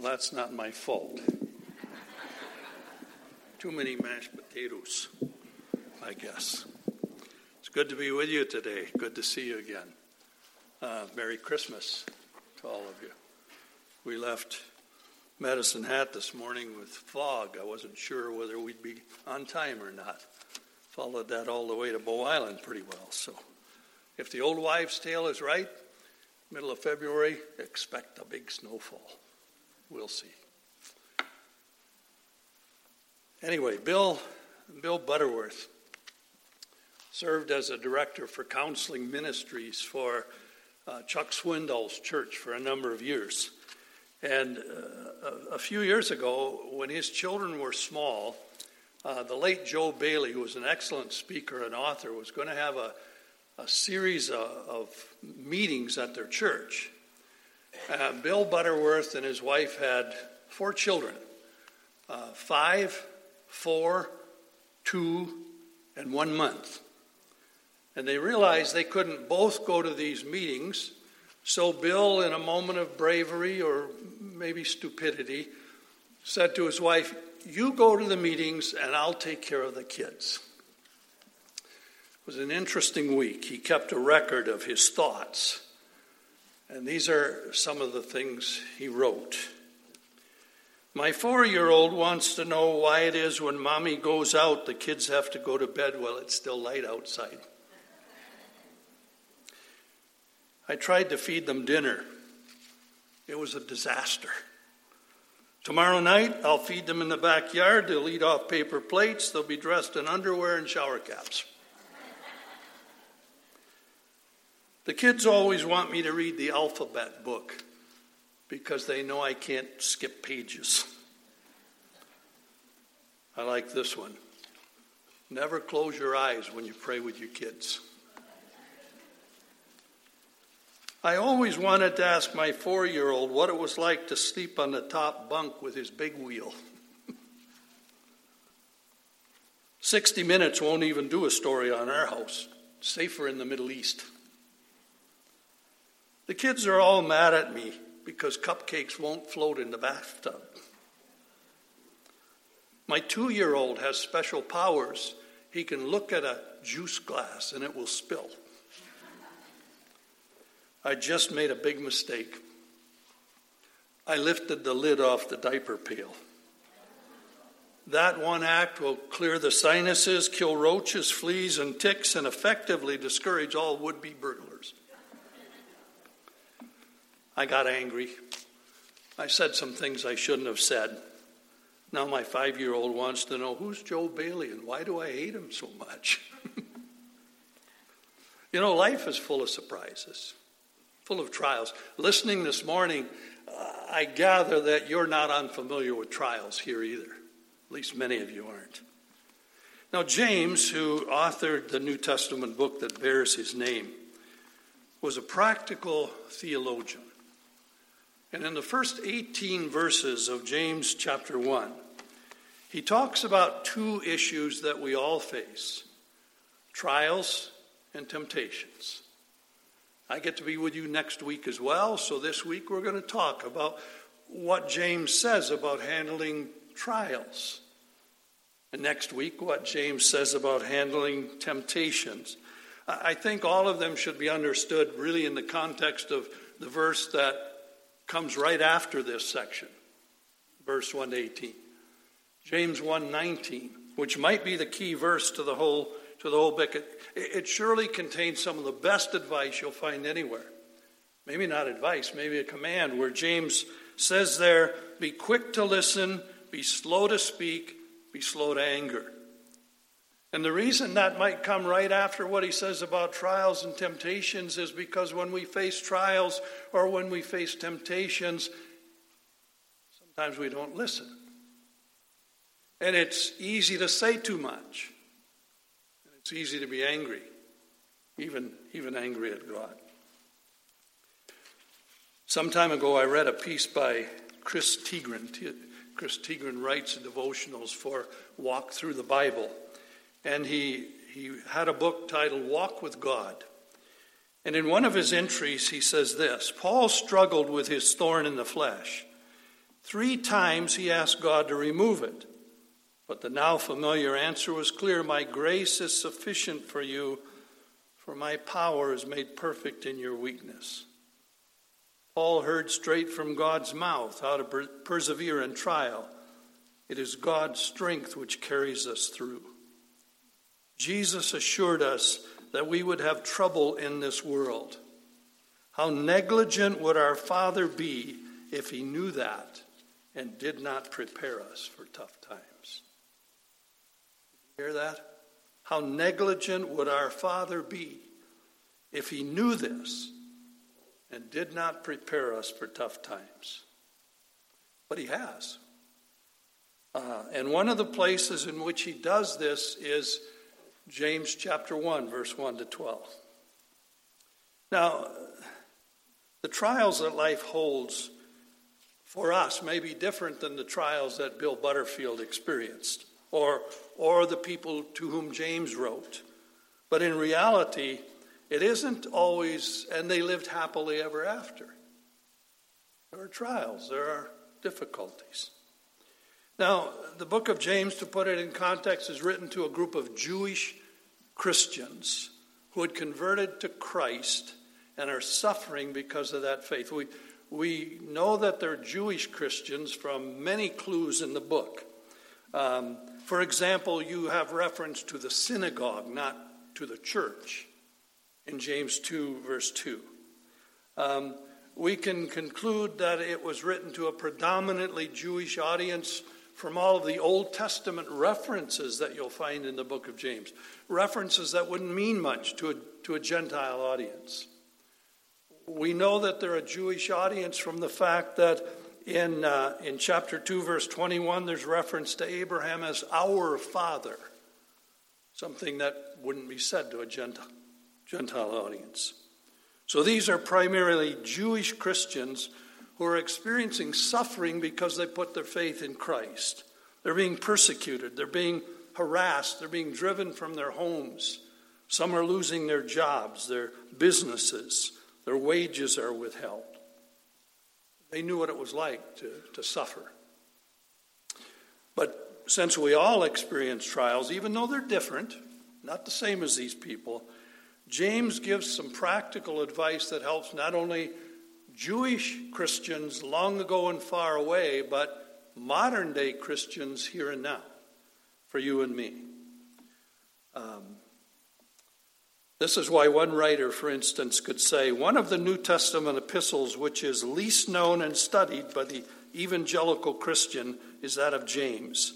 Well, that's not my fault. Too many mashed potatoes, I guess. It's good to be with you today. Good to see you again. Uh, Merry Christmas to all of you. We left Medicine Hat this morning with fog. I wasn't sure whether we'd be on time or not. Followed that all the way to Bow Island pretty well. So, if the old wives' tale is right, middle of February, expect a big snowfall. We'll see. Anyway, Bill, Bill Butterworth served as a director for counseling ministries for uh, Chuck Swindoll's church for a number of years. And uh, a, a, few years ago, when his children were small, uh, the late Joe Bayly, who was an excellent speaker and author, was going to have a, a series of, of meetings at their church. Uh, Bill Butterworth and his wife had four children uh, five, four, two, and one month. And they realized they couldn't both go to these meetings, so Bill, in a moment of bravery or maybe stupidity, said to his wife, You go to the meetings and I'll take care of the kids. It was an interesting week. He kept a record of his thoughts. And these are some of the things he wrote. My four year old wants to know why it is when mommy goes out, the kids have to go to bed while it's still light outside. I tried to feed them dinner. It was a disaster. Tomorrow night, I'll feed them in the backyard. They'll eat off paper plates. They'll be dressed in underwear and shower caps. The kids always want me to read the alphabet book because they know I can't skip pages. I like this one. Never close your eyes when you pray with your kids. I always wanted to ask my four year old what it was like to sleep on the top bunk with his big wheel. 60 minutes won't even do a story on our house, safer in the Middle East. The kids are all mad at me because cupcakes won't float in the bathtub. My two year old has special powers. He can look at a juice glass and it will spill. I just made a big mistake. I lifted the lid off the diaper pail. That one act will clear the sinuses, kill roaches, fleas, and ticks, and effectively discourage all would be burglars. I got angry. I said some things I shouldn't have said. Now my five year old wants to know who's Joe Bayly and why do I hate him so much? you know, life is full of surprises, full of trials. Listening this morning, uh, I gather that you're not unfamiliar with trials here either. At least many of you aren't. Now, James, who authored the New Testament book that bears his name, was a practical theologian. And in the first 18 verses of James chapter 1, he talks about two issues that we all face trials and temptations. I get to be with you next week as well, so this week we're going to talk about what James says about handling trials. And next week, what James says about handling temptations. I think all of them should be understood really in the context of the verse that comes right after this section, verse 1 to 18. James 1:19, which might be the key verse to the whole to the whole book. It, it surely contains some of the best advice you'll find anywhere. Maybe not advice, maybe a command where James says there, be quick to listen, be slow to speak, be slow to anger. And the reason that might come right after what he says about trials and temptations is because when we face trials or when we face temptations, sometimes we don't listen. And it's easy to say too much. And it's easy to be angry, even, even angry at God. Some time ago, I read a piece by Chris Tiegreen. Chris Tiegreen writes devotionals for Walk Through the Bible. And he, he had a book titled Walk with God. And in one of his entries, he says this Paul struggled with his thorn in the flesh. Three times he asked God to remove it. But the now familiar answer was clear My grace is sufficient for you, for my power is made perfect in your weakness. Paul heard straight from God's mouth how to persevere in trial. It is God's strength which carries us through. Jesus assured us that we would have trouble in this world. How negligent would our Father be if he knew that and did not prepare us for tough times? You Hear that? How negligent would our Father be if he knew this and did not prepare us for tough times? But he has. Uh, and one of the places in which he does this is James chapter 1, verse 1 to 12. Now, the trials that life holds for us may be different than the trials that Bill Butterfield experienced or, or the people to whom James wrote. But in reality, it isn't always, and they lived happily ever after. There are trials, there are difficulties. Now, the book of James, to put it in context, is written to a group of Jewish Christians who had converted to Christ and are suffering because of that faith. We, we know that they're Jewish Christians from many clues in the book. Um, for example, you have reference to the synagogue, not to the church, in James 2, verse 2. Um, we can conclude that it was written to a predominantly Jewish audience from all of the Old Testament references that you'll find in the book of James, references that wouldn't mean much to a, to a Gentile audience. We know that they're a Jewish audience from the fact that in, uh, in chapter 2, verse 21, there's reference to Abraham as our father, something that wouldn't be said to a Gentile, Gentile audience. So these are primarily Jewish Christians who are experiencing suffering because they put their faith in Christ. They're being persecuted, they're being harassed, they're being driven from their homes. Some are losing their jobs, their businesses, their wages are withheld. They knew what it was like to, to suffer. But since we all experience trials, even though they're different, not the same as these people, James gives some practical advice that helps not only Jewish Christians long ago and far away, but modern day Christians here and now, for you and me. Um, this is why one writer, for instance, could say one of the New Testament epistles which is least known and studied by the evangelical Christian is that of James.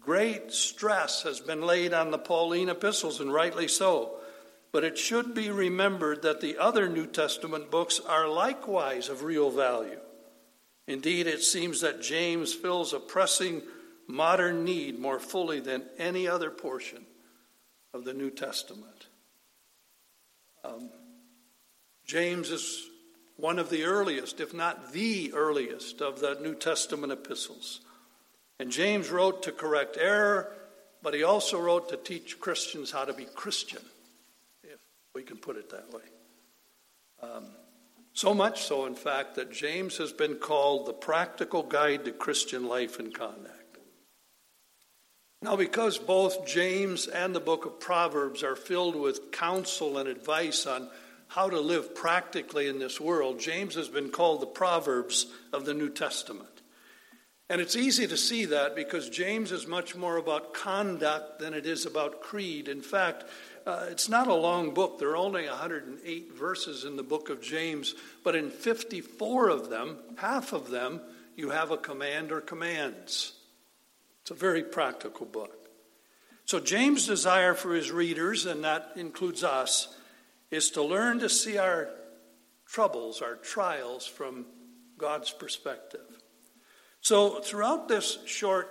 Great stress has been laid on the Pauline epistles, and rightly so. But it should be remembered that the other New Testament books are likewise of real value. Indeed, it seems that James fills a pressing modern need more fully than any other portion of the New Testament. Um, James is one of the earliest, if not the earliest, of the New Testament epistles. And James wrote to correct error, but he also wrote to teach Christians how to be Christian. We can put it that way. Um, so much so, in fact, that James has been called the practical guide to Christian life and conduct. Now, because both James and the book of Proverbs are filled with counsel and advice on how to live practically in this world, James has been called the Proverbs of the New Testament. And it's easy to see that because James is much more about conduct than it is about creed. In fact, uh, it's not a long book. There are only 108 verses in the book of James, but in 54 of them, half of them, you have a command or commands. It's a very practical book. So, James' desire for his readers, and that includes us, is to learn to see our troubles, our trials, from God's perspective. So, throughout this short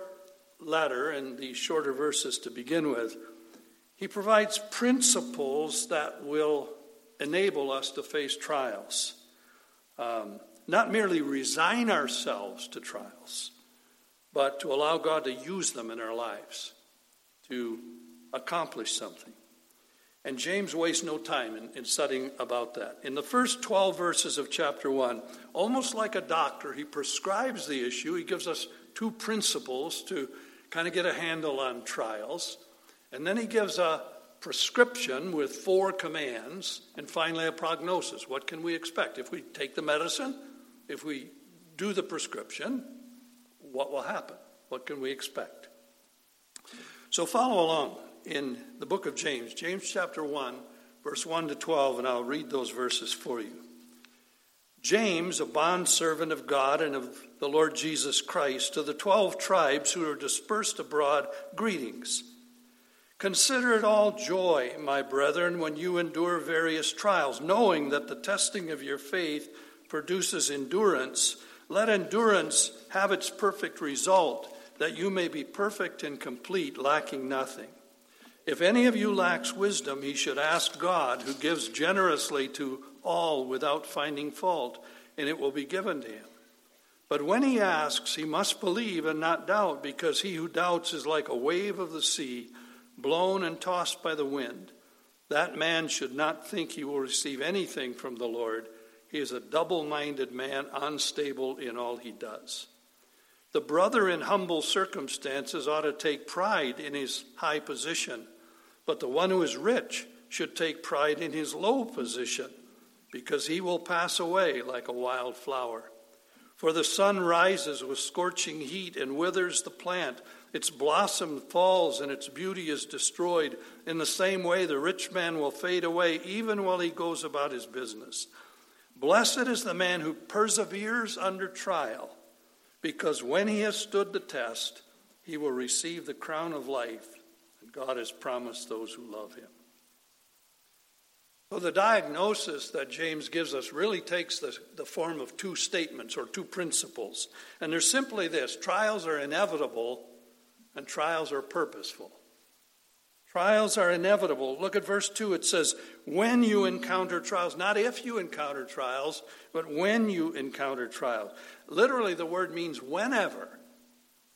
letter and these shorter verses to begin with, he provides principles that will enable us to face trials. Um, not merely resign ourselves to trials, but to allow God to use them in our lives to accomplish something. And James wastes no time in, in studying about that. In the first 12 verses of chapter 1, almost like a doctor, he prescribes the issue. He gives us two principles to kind of get a handle on trials. And then he gives a prescription with four commands, and finally a prognosis. What can we expect? If we take the medicine, if we do the prescription, what will happen? What can we expect? So follow along in the book of James, James chapter 1, verse 1 to 12, and I'll read those verses for you. James, a bondservant of God and of the Lord Jesus Christ, to the twelve tribes who are dispersed abroad, greetings. Consider it all joy, my brethren, when you endure various trials, knowing that the testing of your faith produces endurance. Let endurance have its perfect result, that you may be perfect and complete, lacking nothing. If any of you lacks wisdom, he should ask God, who gives generously to all without finding fault, and it will be given to him. But when he asks, he must believe and not doubt, because he who doubts is like a wave of the sea, blown and tossed by the wind. That man should not think he will receive anything from the Lord. He is a double minded man, unstable in all he does. The brother in humble circumstances ought to take pride in his high position but the one who is rich should take pride in his low position, because he will pass away like a wild flower. For the sun rises with scorching heat and withers the plant. Its blossom falls and its beauty is destroyed. In the same way, the rich man will fade away even while he goes about his business. Blessed is the man who perseveres under trial, because when he has stood the test, he will receive the crown of life that God has promised those who love him. So the diagnosis that James gives us really takes the, the form of two statements or two principles. And they're simply this trials are inevitable and trials are purposeful. Trials are inevitable. Look at verse 2. It says, when you encounter trials, not if you encounter trials, but when you encounter trials. Literally, the word means whenever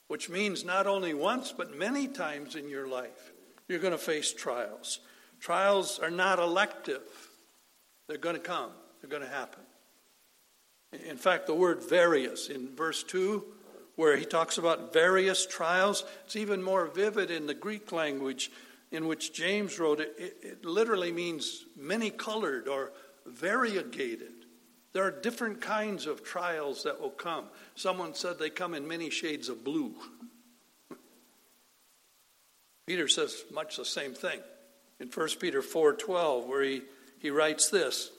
which means not only once, but many times in your life, you're going to face trials. Trials are not elective, they're going to come, they're going to happen. In fact, the word various in verse 2, where he talks about various trials, it's even more vivid in the Greek language in which James wrote it. It, it literally means many colored or variegated. There are different kinds of trials that will come. Someone said they come in many shades of blue. Peter says much the same thing in 1 Peter 4:12 where he, he writes this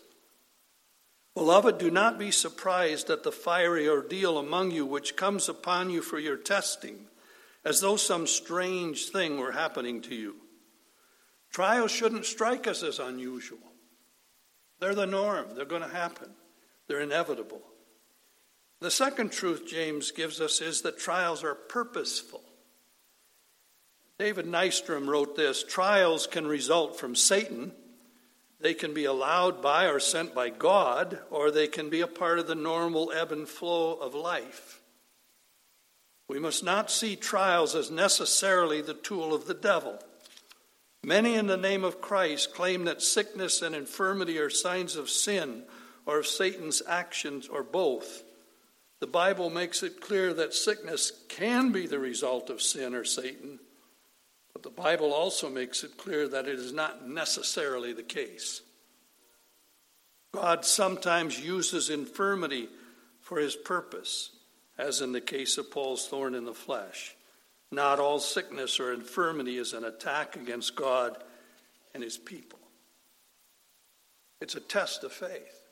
Beloved, do not be surprised at the fiery ordeal among you which comes upon you for your testing, as though some strange thing were happening to you. Trials shouldn't strike us as unusual. They're the norm, they're going to happen. They're inevitable. The second truth James gives us is that trials are purposeful. David Nystrom wrote this Trials can result from Satan. They can be allowed by or sent by God, or they can be a part of the normal ebb and flow of life. We must not see trials as necessarily the tool of the devil. Many in the name of Christ claim that sickness and infirmity are signs of sin or of Satan's actions or both. The Bible makes it clear that sickness can be the result of sin or Satan, but the Bible also makes it clear that it is not necessarily the case. God sometimes uses infirmity for his purpose, as in the case of Paul's thorn in the flesh. Not all sickness or infirmity is an attack against God and his people. It's a test of faith.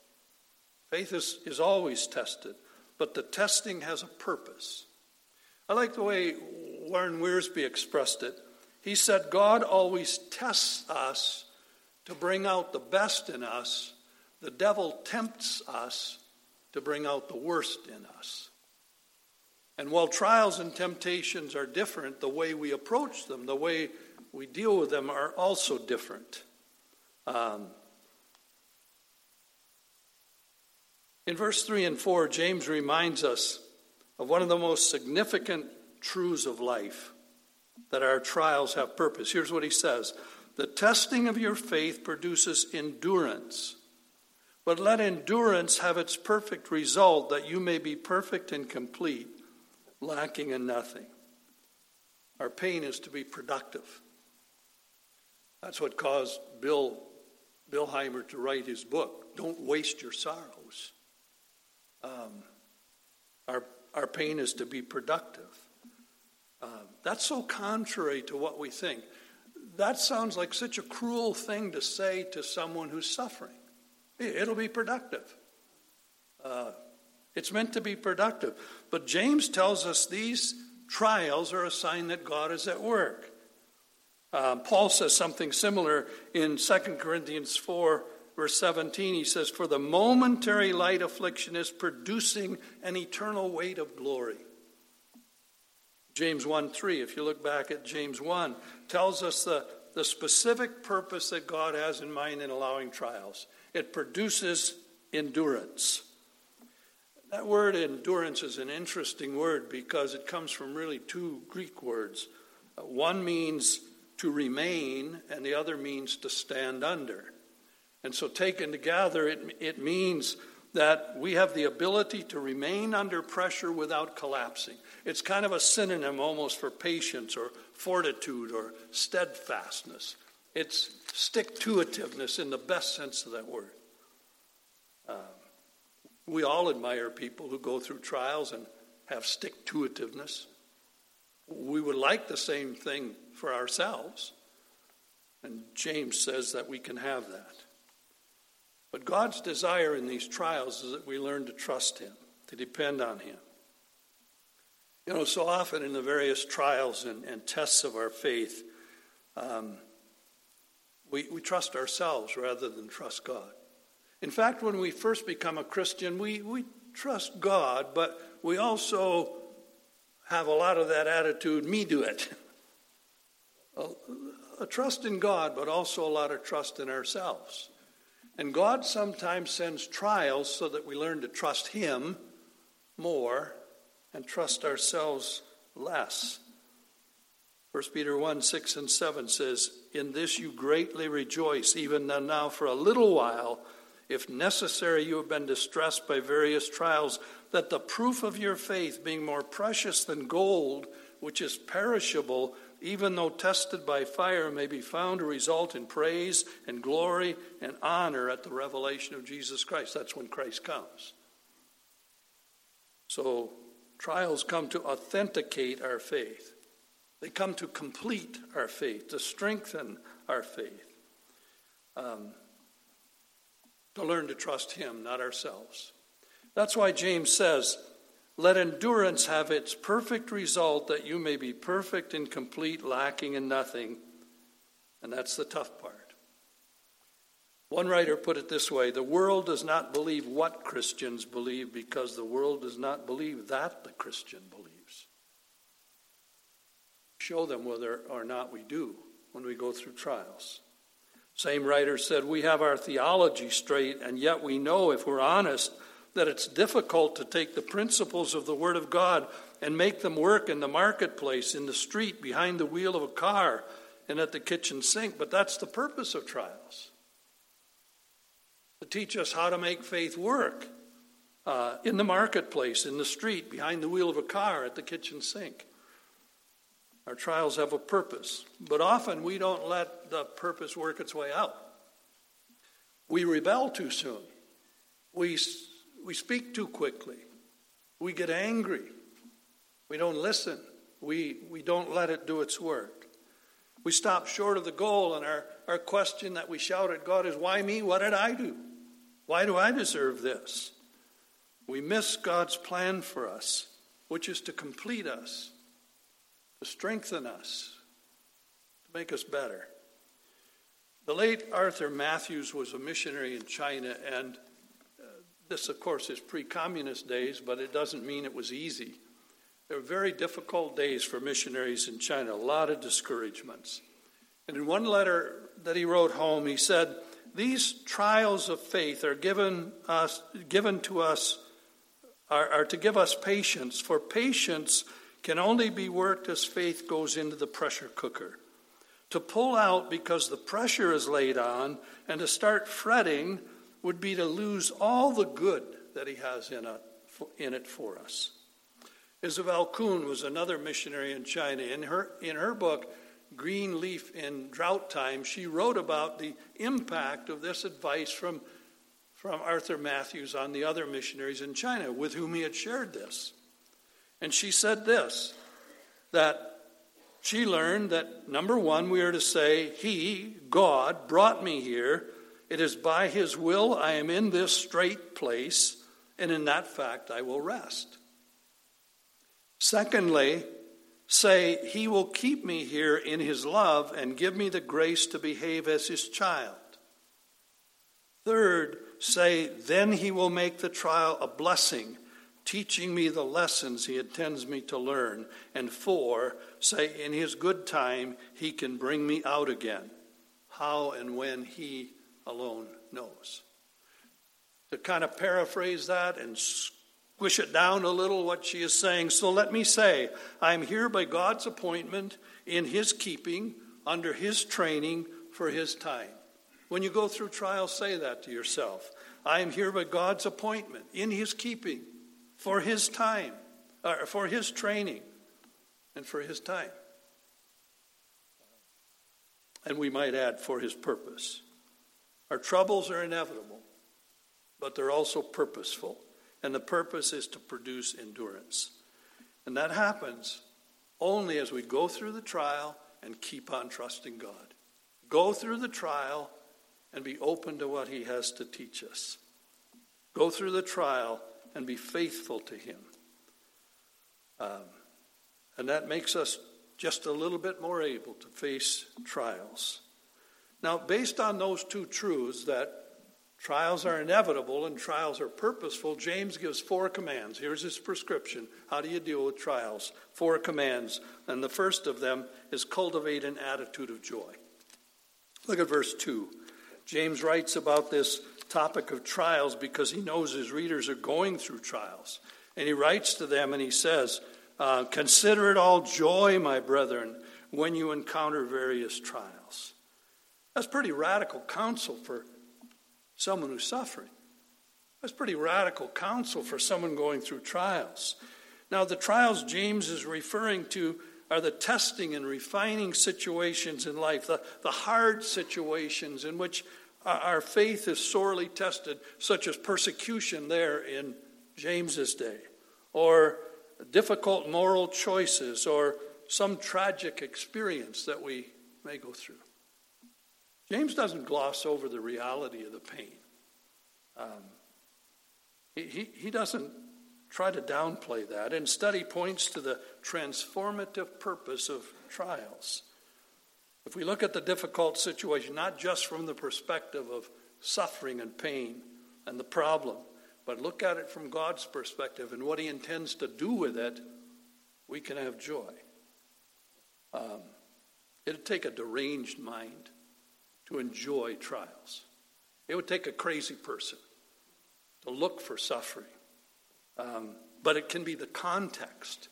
Faith is, is always tested, but the testing has a purpose. I like the way Warren Wiersbe expressed it. He said, God always tests us to bring out the best in us. The devil tempts us to bring out the worst in us. And while trials and temptations are different, the way we approach them, the way we deal with them are also different. Um, In verse 3 and 4, James reminds us of one of the most significant truths of life that our trials have purpose. Here's what he says The testing of your faith produces endurance. But let endurance have its perfect result, that you may be perfect and complete, lacking in nothing. Our pain is to be productive. That's what caused Bill Billheimer to write his book. Don't waste your sorrows. Um, our, our pain is to be productive. Uh, that's so contrary to what we think. That sounds like such a cruel thing to say to someone who's suffering. It'll be productive. Uh, it's meant to be productive. But James tells us these trials are a sign that God is at work. Uh, Paul says something similar in 2 Corinthians 4, verse 17. He says, For the momentary light affliction is producing an eternal weight of glory. James 1 3, if you look back at James 1, tells us the, the specific purpose that God has in mind in allowing trials. It produces endurance. That word endurance is an interesting word because it comes from really two Greek words. Uh, one means to remain, and the other means to stand under. And so, taken together, it, it means that we have the ability to remain under pressure without collapsing. It's kind of a synonym almost for patience or fortitude or steadfastness. It's stick to itiveness in the best sense of that word. Uh, we all admire people who go through trials and have stick to itiveness. We would like the same thing for ourselves. And James says that we can have that. But God's desire in these trials is that we learn to trust Him, to depend on Him. You know, so often in the various trials and, and tests of our faith, um, we, we trust ourselves rather than trust God. In fact, when we first become a Christian, we, we trust God, but we also have a lot of that attitude me do it. a, a trust in God, but also a lot of trust in ourselves. And God sometimes sends trials so that we learn to trust Him more and trust ourselves less. 1 Peter 1 6 and 7 says, In this you greatly rejoice, even now for a little while, if necessary, you have been distressed by various trials, that the proof of your faith, being more precious than gold, which is perishable, even though tested by fire, may be found to result in praise and glory and honor at the revelation of Jesus Christ. That's when Christ comes. So, trials come to authenticate our faith, they come to complete our faith, to strengthen our faith, um, to learn to trust Him, not ourselves. That's why James says, let endurance have its perfect result that you may be perfect and complete, lacking in nothing. And that's the tough part. One writer put it this way the world does not believe what Christians believe because the world does not believe that the Christian believes. Show them whether or not we do when we go through trials. Same writer said, We have our theology straight, and yet we know, if we're honest, that it's difficult to take the principles of the Word of God and make them work in the marketplace, in the street, behind the wheel of a car, and at the kitchen sink. But that's the purpose of trials to teach us how to make faith work uh, in the marketplace, in the street, behind the wheel of a car, at the kitchen sink. Our trials have a purpose, but often we don't let the purpose work its way out. We rebel too soon. We we speak too quickly. We get angry. We don't listen. We, we don't let it do its work. We stop short of the goal, and our, our question that we shout at God is, Why me? What did I do? Why do I deserve this? We miss God's plan for us, which is to complete us, to strengthen us, to make us better. The late Arthur Matthews was a missionary in China, and uh, this, of course, is pre communist days, but it doesn't mean it was easy. There were very difficult days for missionaries in China, a lot of discouragements. And in one letter that he wrote home, he said, These trials of faith are given, us, given to us, are, are to give us patience, for patience can only be worked as faith goes into the pressure cooker. To pull out because the pressure is laid on and to start fretting would be to lose all the good that he has in it, in it for us. Isobel Kuhn was another missionary in China. In her, in her book, Green Leaf in Drought Time, she wrote about the impact of this advice from, from Arthur Matthews on the other missionaries in China with whom he had shared this. And she said this that she learned that number one, we are to say, He, God, brought me here. It is by His will I am in this strait place, and in that fact I will rest. Secondly, say, He will keep me here in His love and give me the grace to behave as His child. Third, say, Then He will make the trial a blessing, teaching me the lessons He intends me to learn. And four, say, In His good time, He can bring me out again. How and when He alone knows. To kind of paraphrase that and squish it down a little what she is saying. So let me say, I'm here by God's appointment, in His keeping, under His training, for His time. When you go through trials, say that to yourself. I am here by God's appointment, in His keeping, for His time, or for His training, and for His time. And we might add, for His purpose. Our troubles are inevitable, but they're also purposeful and the purpose is to produce endurance. And that happens only as we go through the trial and keep on trusting God. Go through the trial and be open to what He has to teach us. Go through the trial and be faithful to Him. Um, and that makes us just a little bit more able to face trials. Now, based on those two truths that Trials are inevitable and trials are purposeful. James gives four commands. Here's his prescription. How do you deal with trials? Four commands. And the first of them is cultivate an attitude of joy. Look at verse 2. James writes about this topic of trials because he knows his readers are going through trials. And he writes to them and he says, uh, Consider it all joy, my brethren, when you encounter various trials. That's pretty radical counsel for someone who's suffering. That's pretty radical counsel for someone going through trials. Now, the trials James is referring to are the testing and refining situations in life, the, the hard situations in which our faith is sorely tested, such as persecution there in James's day, or difficult moral choices, or some tragic experience that we may go through. James doesn't gloss over the reality of the pain. Um, he, he doesn't try to downplay that. Instead, he points to the transformative purpose of trials. If we look at the difficult situation, not just from the perspective of suffering and pain and the problem, but look at it from God's perspective and what He intends to do with it, we can have joy. Um, it'd take a deranged mind to enjoy trials. It would take a crazy person to look for suffering. Um, but it can be the context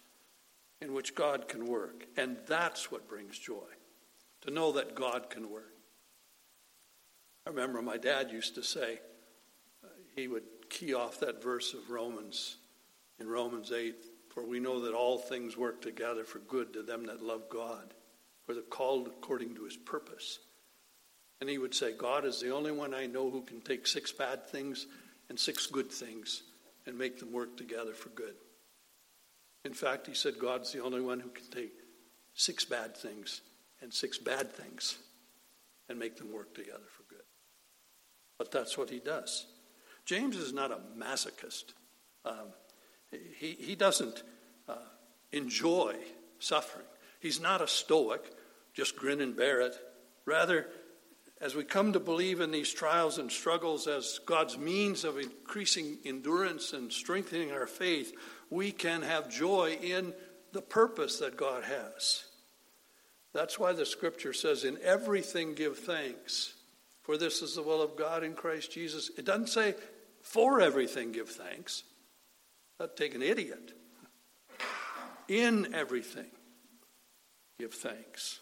in which God can work. And that's what brings joy, to know that God can work. I remember my dad used to say, uh, he would key off that verse of Romans, in Romans 8, for we know that all things work together for good to them that love God, for they're called according to his purpose. And he would say, God is the only one I know who can take six bad things and six good things and make them work together for good. In fact, he said, God's the only one who can take six bad things and six bad things and make them work together for good. But that's what he does. James is not a masochist. Um, he, he doesn't uh, enjoy suffering. He's not a stoic, just grin and bear it. Rather, as we come to believe in these trials and struggles as God's means of increasing endurance and strengthening our faith, we can have joy in the purpose that God has. That's why the scripture says, In everything give thanks, for this is the will of God in Christ Jesus. It doesn't say, For everything give thanks. That'd take an idiot. In everything give thanks.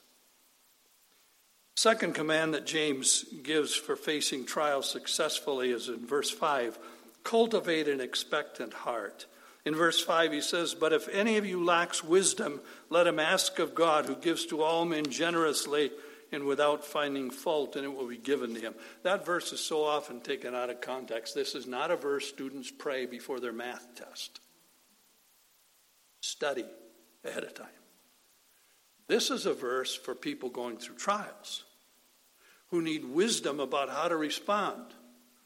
Second command that James gives for facing trials successfully is in verse 5 cultivate an expectant heart. In verse 5, he says, But if any of you lacks wisdom, let him ask of God, who gives to all men generously and without finding fault, and it will be given to him. That verse is so often taken out of context. This is not a verse students pray before their math test. Study ahead of time. This is a verse for people going through trials who need wisdom about how to respond,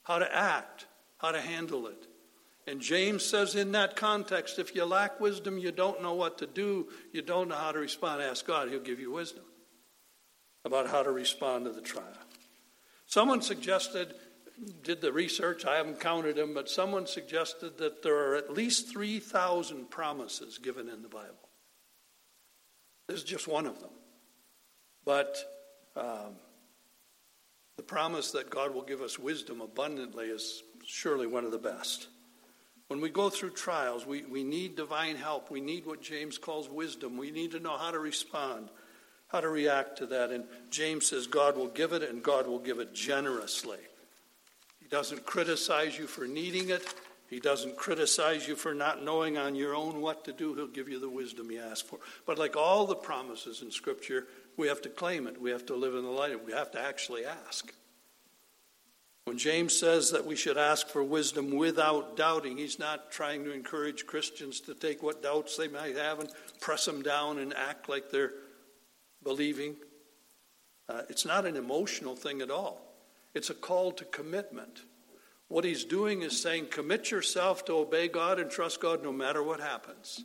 how to act, how to handle it. And James says in that context, if you lack wisdom, you don't know what to do, you don't know how to respond, ask God, He'll give you wisdom about how to respond to the trial. Someone suggested, did the research, I haven't counted them, but someone suggested that there are at least 3,000 promises given in the Bible. This is just one of them. But um, the promise that God will give us wisdom abundantly is surely one of the best. When we go through trials, we, we need divine help. We need what James calls wisdom. We need to know how to respond, how to react to that. And James says God will give it, and God will give it generously. He doesn't criticize you for needing it. He doesn't criticize you for not knowing on your own what to do. He'll give you the wisdom you ask for. But like all the promises in Scripture, we have to claim it. We have to live in the light. We have to actually ask. When James says that we should ask for wisdom without doubting, he's not trying to encourage Christians to take what doubts they might have and press them down and act like they're believing. Uh, it's not an emotional thing at all, it's a call to commitment. What he's doing is saying, commit yourself to obey God and trust God no matter what happens,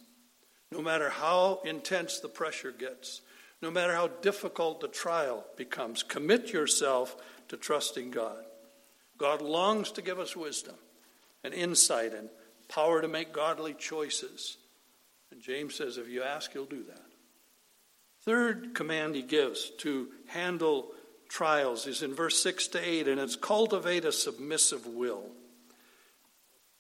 no matter how intense the pressure gets, no matter how difficult the trial becomes. Commit yourself to trusting God. God longs to give us wisdom and insight and power to make godly choices. And James says, if you ask, he'll do that. Third command he gives to handle trials is in verse 6 to 8, and it's cultivate a submissive will.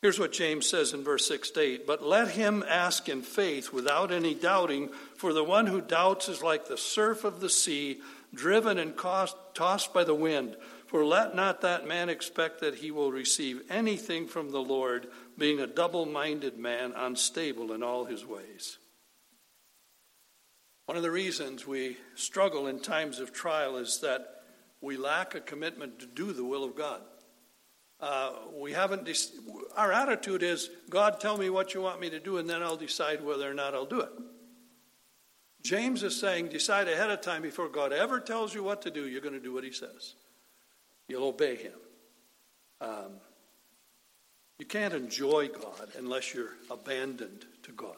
Here's what James says in verse 6 to 8 But let him ask in faith without any doubting, for the one who doubts is like the surf of the sea, driven and tossed by the wind. For let not that man expect that he will receive anything from the Lord, being a double minded man, unstable in all his ways. One of the reasons we struggle in times of trial is that we lack a commitment to do the will of God. Uh, we haven't. De- our attitude is, God, tell me what you want me to do, and then I'll decide whether or not I'll do it. James is saying, decide ahead of time before God ever tells you what to do. You're going to do what He says. You'll obey him. Um, you can't enjoy God unless you're abandoned to God.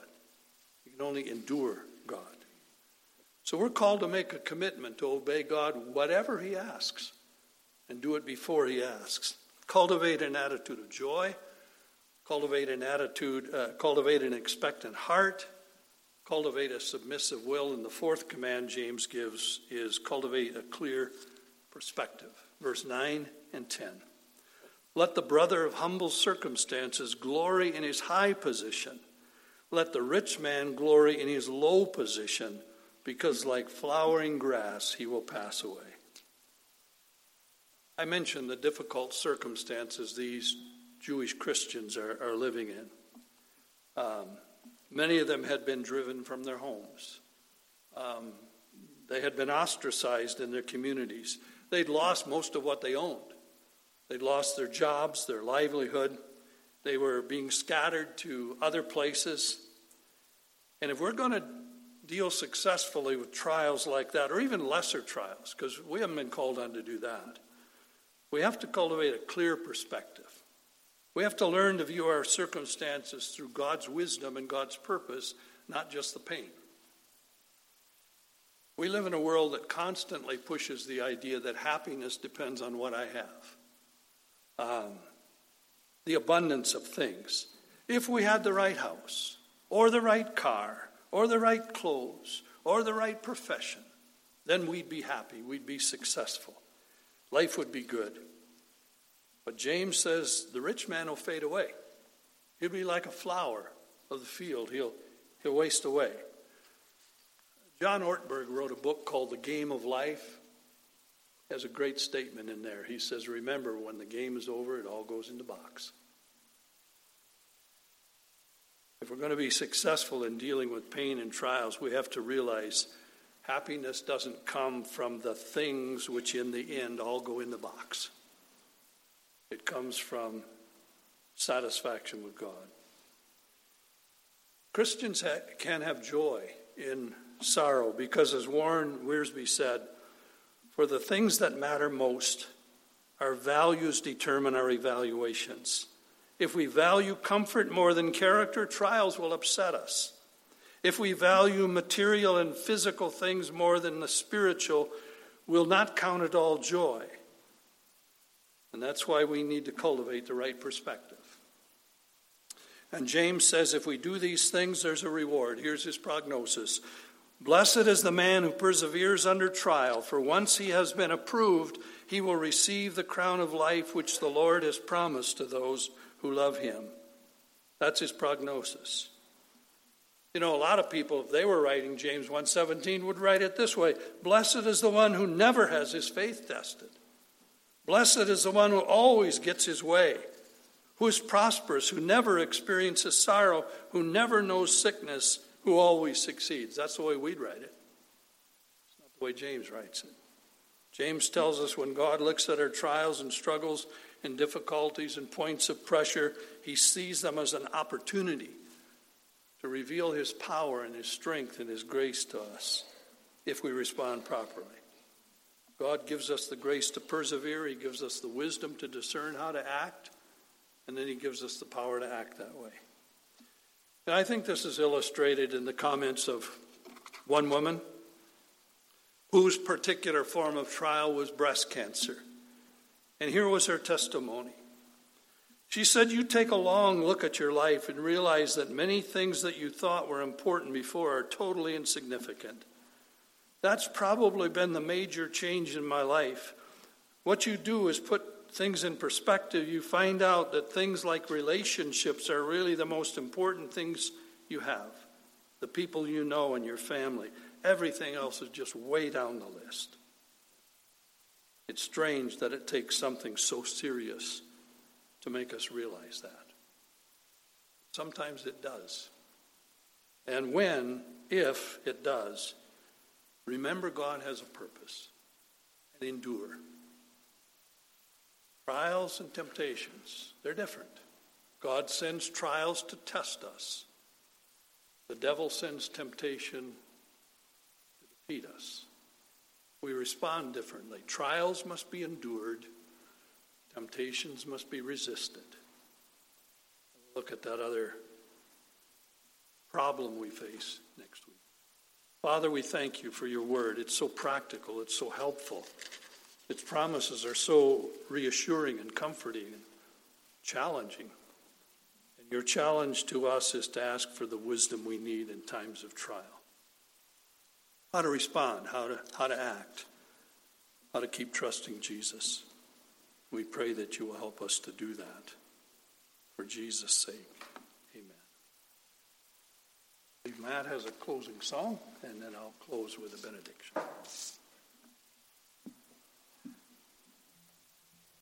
You can only endure God. So we're called to make a commitment to obey God whatever He asks and do it before He asks. Cultivate an attitude of joy, cultivate an attitude, uh, cultivate an expectant heart, cultivate a submissive will. And the fourth command James gives is cultivate a clear perspective verse 9 and 10. Let the brother of humble circumstances glory in his high position. Let the rich man glory in his low position, because like flowering grass he will pass away. I mentioned the difficult circumstances these Jewish Christians are, are living in. Um, many of them had been driven from their homes. Um, they had been ostracized in their communities. They'd lost most of what they owned. They'd lost their jobs, their livelihood. They were being scattered to other places. And if we're going to deal successfully with trials like that, or even lesser trials, because we haven't been called on to do that, we have to cultivate a clear perspective. We have to learn to view our circumstances through God's wisdom and God's purpose, not just the pain. We live in a world that constantly pushes the idea that happiness depends on what I have, um, the abundance of things. If we had the right house, or the right car, or the right clothes, or the right profession, then we'd be happy, we'd be successful. Life would be good. But James says the rich man will fade away. He'll be like a flower of the field, he'll, he'll waste away. John Ortberg wrote a book called The Game of Life. has a great statement in there. He says, Remember, when the game is over, it all goes in the box. If we're going to be successful in dealing with pain and trials, we have to realize happiness doesn't come from the things which, in the end, all go in the box. It comes from satisfaction with God. Christians ha- can have joy in sorrow because, as Warren Wiersbe said, for the things that matter most, our values determine our evaluations. If we value comfort more than character, trials will upset us. If we value material and physical things more than the spiritual, we'll not count it all joy. And that's why we need to cultivate the right perspective. And James says if we do these things, there's a reward. Here's his prognosis Blessed is the man who perseveres under trial, for once he has been approved, he will receive the crown of life which the Lord has promised to those who love him. That's his prognosis. You know, a lot of people, if they were writing James 1:17, would write it this way: Blessed is the one who never has his faith tested. Blessed is the one who always gets his way, who is prosperous, who never experiences sorrow, who never knows sickness, who always succeeds. That's the way we'd write it. It's not the way James writes it. James tells us when God looks at our trials and struggles and difficulties and points of pressure, he sees them as an opportunity to reveal his power and his strength and his grace to us if we respond properly. God gives us the grace to persevere, he gives us the wisdom to discern how to act, and then he gives us the power to act that way. And I think this is illustrated in the comments of one woman whose particular form of trial was breast cancer. And here was her testimony. She said, You take a long look at your life and realize that many things that you thought were important before are totally insignificant. That's probably been the major change in my life. What you do is put things in perspective, you find out that things like relationships are really the most important things you have. The people you know and your family. Everything else is just way down the list. It's strange that it takes something so serious to make us realize that. Sometimes it does. And when, if it does, remember God has a purpose and endure. Trials and temptations, they're different. God sends trials to test us. The devil sends temptation to defeat us. We respond differently. Trials must be endured, temptations must be resisted. Look at that other problem we face next week. Father, we thank you for your word. It's so practical, it's so helpful. Its promises are so reassuring and comforting and challenging. And your challenge to us is to ask for the wisdom we need in times of trial. How to respond, how to, how to act, how to keep trusting Jesus. We pray that you will help us to do that for Jesus' sake. Amen. Matt has a closing song, and then I'll close with a benediction.